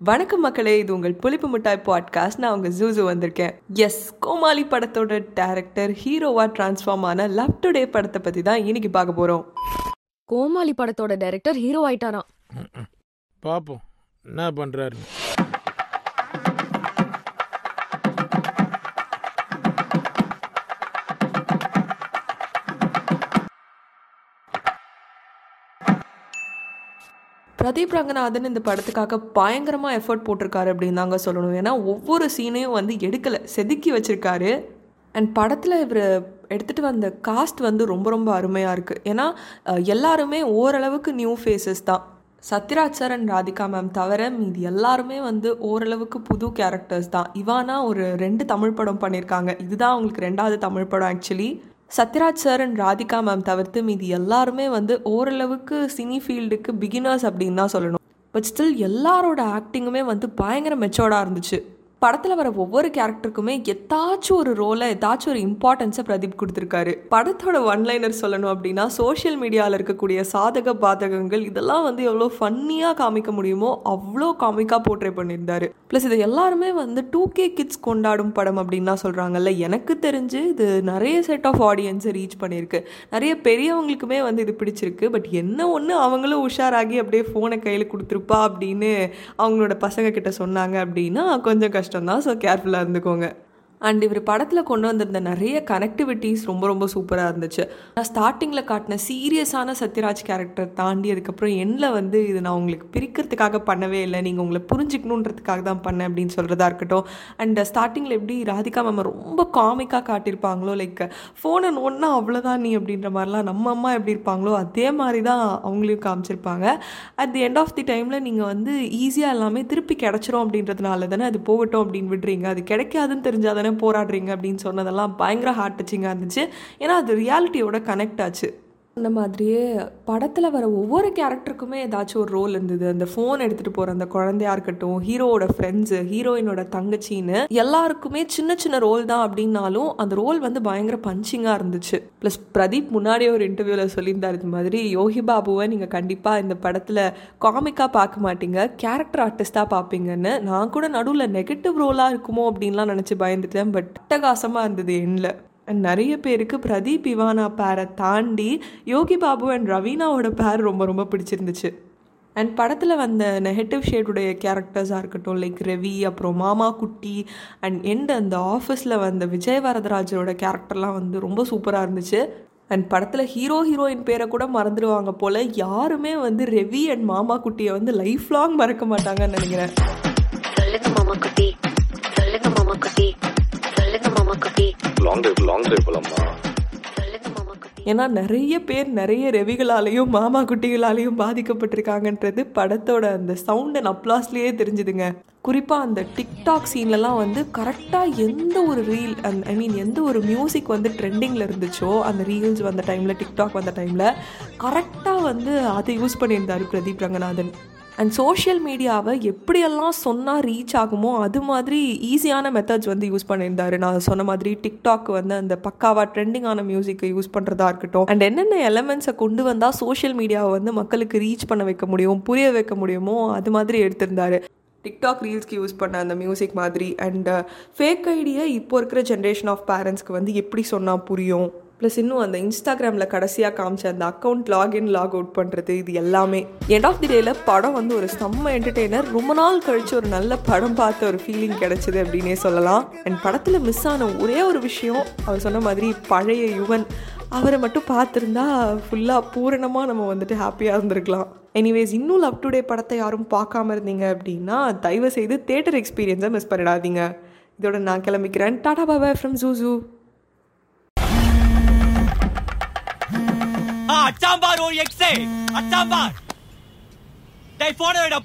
வணக்கம் மக்களே இது உங்கள் புளிப்பு மிட்டாய் பாட்காஸ்ட் நான் உங்கள் ஜூசு வந்திருக்கேன். எஸ் கோமாளி படத்தோட டேரக்டர் ஹீரோவா டிரான்ஸ்ஃபார்ம் ஆன லவ் டுடே படத்தை பற்றி தான் இன்னைக்கு பார்க்க போகிறோம் கோமாளி படத்தோட டைரக்டர் ஹீரோ ஆயிட்டாராம். பார்ப்போம் என்ன பண்ணுறாரு பிரதீப் ரங்கநாதன் இந்த படத்துக்காக பயங்கரமாக எஃபர்ட் போட்டிருக்காரு அப்படின்னு தாங்க சொல்லணும். ஏன்னா ஒவ்வொரு சீனையும் வந்து எடுக்கலை செதுக்கி வச்சுருக்காரு. அண்ட் படத்தில் இவர் எடுத்துகிட்டு வந்த காஸ்ட் வந்து ரொம்ப ரொம்ப அருமையாக இருக்குது ஏன்னா எல்லாருமே ஓரளவுக்கு நியூ ஃபேஸஸ் தான். Sathyaraj sir and Radhika ma'am தவிர மீதி எல்லாருமே வந்து ஓரளவுக்கு புது கேரக்டர்ஸ் தான். இவானா ஒரு ரெண்டு தமிழ் படம் பண்ணியிருக்காங்க இதுதான் அவங்களுக்கு ரெண்டாவது தமிழ் படம் actually Sathyaraj sir and Radhika ma'am தவிர்த்து மீதி எல்லாருமே வந்து ஓரளவுக்கு சினி ஃபீல்டுக்கு பிகினர்ஸ் அப்படின்னு தான் சொல்லணும். பட் ஸ்டில் எல்லாரோட ஆக்டிங்குமே வந்து பயங்கர மெச்சோர்டாக இருந்துச்சு. படத்தில் வர ஒவ்வொரு கேரக்டருக்குமே எதாச்சும் ஒரு ரோலை ஏதாச்சும் ஒரு இம்பார்ட்டன்ஸை பிரதீப் கொடுத்துருக்காரு. படத்தோட ஒன்லைனர் சொல்லணும் அப்படின்னா சோஷியல் மீடியாவில் இருக்கக்கூடிய சாதக பாதகங்கள் இதெல்லாம் வந்து எவ்வளோ ஃபன்னியாக காமிக்க முடியுமோ அவ்வளோ காமிக்காக போர்ட்ரே பண்ணியிருந்தாரு. ப்ளஸ் இது எல்லாருமே வந்து டூ கே கிட்ஸ் கொண்டாடும் படம் அப்படின்னு சொல்கிறாங்கல்ல எனக்கு தெரிஞ்சு இது நிறைய செட் ஆஃப் ஆடியன்ஸை ரீச் பண்ணியிருக்கு. நிறைய பெரியவங்களுக்குமே வந்து இது பிடிச்சிருக்கு. பட் என்ன ஒன்று அவங்களும் உஷாராகி அப்படியே ஃபோனை கையில் கொடுத்துருப்பா அப்படின்னு அவங்களோட பசங்க கிட்ட சொன்னாங்க அப்படின்னா கொஞ்சம் கஷ்டம். கஷ்டம்தான் ஸோ கேர்ஃபுல்லாக இருந்துக்கோங்க. அண்ட் இவர் படத்தில் கொண்டு வந்திருந்த நிறைய கனெக்டிவிட்டிஸ் ரொம்ப ரொம்ப சூப்பராக இருந்துச்சு. நான் ஸ்டார்டிங்கில் காட்டின சீரியஸான சத்யராஜ் கேரக்டர் தாண்டி அதுக்கப்புறம் என்ன வந்து இது நான் உங்களுக்கு பிரிக்கிறதுக்காக பண்ணவே இல்லை. நீங்கள் உங்களை புரிஞ்சுக்கணுன்றதுக்காக தான் பண்ணேன் அப்படின்னு சொல்கிறதா இருக்கட்டும். அண்ட் ஸ்டார்டிங்கில் எப்படி ராதிகா மேம் ரொம்ப காமிக்காக காட்டியிருப்பாங்களோ லைக் ஃபோனை நோன்னா அவ்வளோதான் நீ அப்படின்ற மாதிரிலாம் நம்ம அம்மா எப்படி இருப்பாங்களோ அதே மாதிரி தான் அவங்களையும் காமிச்சிருப்பாங்க. At the end of the டைமில் நீங்கள் வந்து ஈஸியாக எல்லாமே திருப்பி கிடச்சிரும் அப்படின்றதுனால தானே அது போகட்டும் அப்படின்னு விடுறீங்க. அது கிடைக்காதுன்னு தெரிஞ்சால் தானே போராடுறீங்க அப்படின்னு சொன்னதெல்லாம் பயங்கர ஹார்ட் டச்சிங்காக இருந்துச்சு. ஏன்னா அது ரியாலிட்டியோட கனெக்ட் ஆச்சு. அந்த மாதிரியே படத்தில் வர ஒவ்வொரு கேரக்டருக்குமே ஏதாச்சும் ஒரு ரோல் இருந்தது. அந்த ஃபோன் எடுத்துகிட்டு போகிற அந்த குழந்தையா இருக்கட்டும் ஹீரோவோட ஃப்ரெண்ட்ஸு ஹீரோயினோட தங்கச்சின்னு எல்லாருக்குமே சின்ன சின்ன ரோல் தான் அப்படின்னாலும் அந்த ரோல் வந்து பயங்கர பஞ்சிங்காக இருந்துச்சு. ப்ளஸ் பிரதீப் முன்னாடியே ஒரு இன்டர்வியூவில் சொல்லியிருந்தார் இது மாதிரி யோகி பாபுவை நீங்கள் கண்டிப்பாக இந்த படத்தில் காமிக்காக பார்க்க மாட்டீங்க கேரக்டர் ஆர்டிஸ்ட்டாக பார்ப்பீங்கன்னு நான் கூட நடுவில் நெகட்டிவ் ரோலாக இருக்குமோ அப்படின்லாம் நினச்சி பயந்துட்டேன் பட் அட்டகாசமாக இருந்தது எண்ணில் நிறைய பேருக்கு பிரதீப் இவானா பேரை தாண்டி யோகி பாபு அண்ட் ரவீனாவோட பேர் ரொம்ப ரொம்ப பிடிச்சிருந்துச்சு. அண்ட் படத்தில் வந்த நெகட்டிவ் ஷேடுடைய கேரக்டர்ஸாக இருக்கட்டும் லைக் ரவி அப்புறம் மாமா குட்டி அண்ட் எண்ட் அந்த ஆஃபீஸில் வந்த விஜய் வரதராஜரோட கேரக்டர்லாம் வந்து ரொம்ப சூப்பராக இருந்துச்சு. அண்ட் படத்தில் ஹீரோ ஹீரோயின் பேரை கூட மறந்துடுவாங்க போல் யாருமே வந்து ரெவி அண்ட் மாமா குட்டியை வந்து லைஃப் லாங் மறக்க மாட்டாங்கன்னு நினைக்கிறேன். மாமா சொல்லுங்க மாமா குட்டி. சொல்லுங்க மாமா குட்டி. லாங் டிரைவ் லாங் டிரைவ் ஏன்னா நிறைய பேர் நிறைய ரவிகளாலேயும் மாமா குட்டிகளாலேயும் பாதிக்கப்பட்டிருக்காங்கன்றது படத்தோட அந்த சவுண்ட் அண்ட் அப்ளாஸ்லேயே தெரிஞ்சுதுங்க. குறிப்பாக அந்த டிக்டாக் சீன்லலாம் வந்து கரெக்டாக எந்த ஒரு ரீல் அண்ட் ஐ மீன் எந்த ஒரு மியூசிக் வந்து ட்ரெண்டிங்கில் இருந்துச்சோ அந்த ரீல்ஸ் வந்த டைமில் டிக்டாக் வந்த டைமில் கரெக்டாக வந்து அதை யூஸ் பண்ணியிருந்தார் பிரதீப் ரங்கநாதன். அண்ட் சோஷியல் மீடியாவை எப்படியெல்லாம் சொன்னால் ரீச் ஆகுமோ அது மாதிரி ஈஸியான மெத்தட்ஸ் வந்து யூஸ் பண்ணியிருந்தாரு. நான் சொன்ன மாதிரி டிக்டாக் வந்து அந்த பக்காவா ட்ரெண்டிங்கான மியூசிக்கை யூஸ் பண்ணுறதா இருக்கட்டும். அண்ட் என்னென்ன எலமெண்ட்ஸை கொண்டு வந்தால் சோஷியல் மீடியாவை வந்து மக்களுக்கு ரீச் பண்ண வைக்க முடியும் புரிய வைக்க முடியுமோ அது மாதிரி எடுத்திருந்தாரு. டிக்டாக் ரீல்ஸ்க்கு யூஸ் பண்ண அந்த மியூசிக் மாதிரி. அண்ட் ஃபேக் ஐடியா இப்போ இருக்கிற ஜென்ரேஷன் ஆஃப் பேரண்ட்ஸ்க்கு வந்து எப்படி சொன்னால் புரியும்? ப்ளஸ் இன்னும் அந்த இன்ஸ்டாகிராமில் கடைசியாக காமிச்ச அந்த அக்கௌண்ட் லாகின் லாக் அவுட் பண்ணுறது இது எல்லாமே. எண்ட் ஆஃப் தி டேயில் படம் வந்து ஒரு செம்ம என்டர்டெய்னர் ரொம்ப நாள் கழிச்சு ஒரு நல்ல படம் பார்த்த ஒரு ஃபீலிங் கிடைச்சது அப்படின்னே சொல்லலாம். அண்ட் படத்தில் மிஸ் ஆன ஒரே ஒரு விஷயம் அவர் சொன்ன மாதிரி பழைய யுவன். அவரை மட்டும் பார்த்துருந்தா ஃபுல்லாக பூரணமாக நம்ம வந்துட்டு ஹாப்பியாக இருந்திருக்கலாம். எனிவேஸ் இன்னும் லவ் டுடே படத்தை யாரும் பார்க்காம இருந்தீங்க அப்படின்னா தயவு செய்து தேட்டர் எக்ஸ்பீரியன்ஸை மிஸ் பண்ணிடாதீங்க. இதோட நான் கிளம்பிக்கிறேன். டாடா பாபா ஃப்ரம் ஜூ அச்சாம்பார் ஒரு எக்ஸே அச்சாம்பார். டேய் போன விட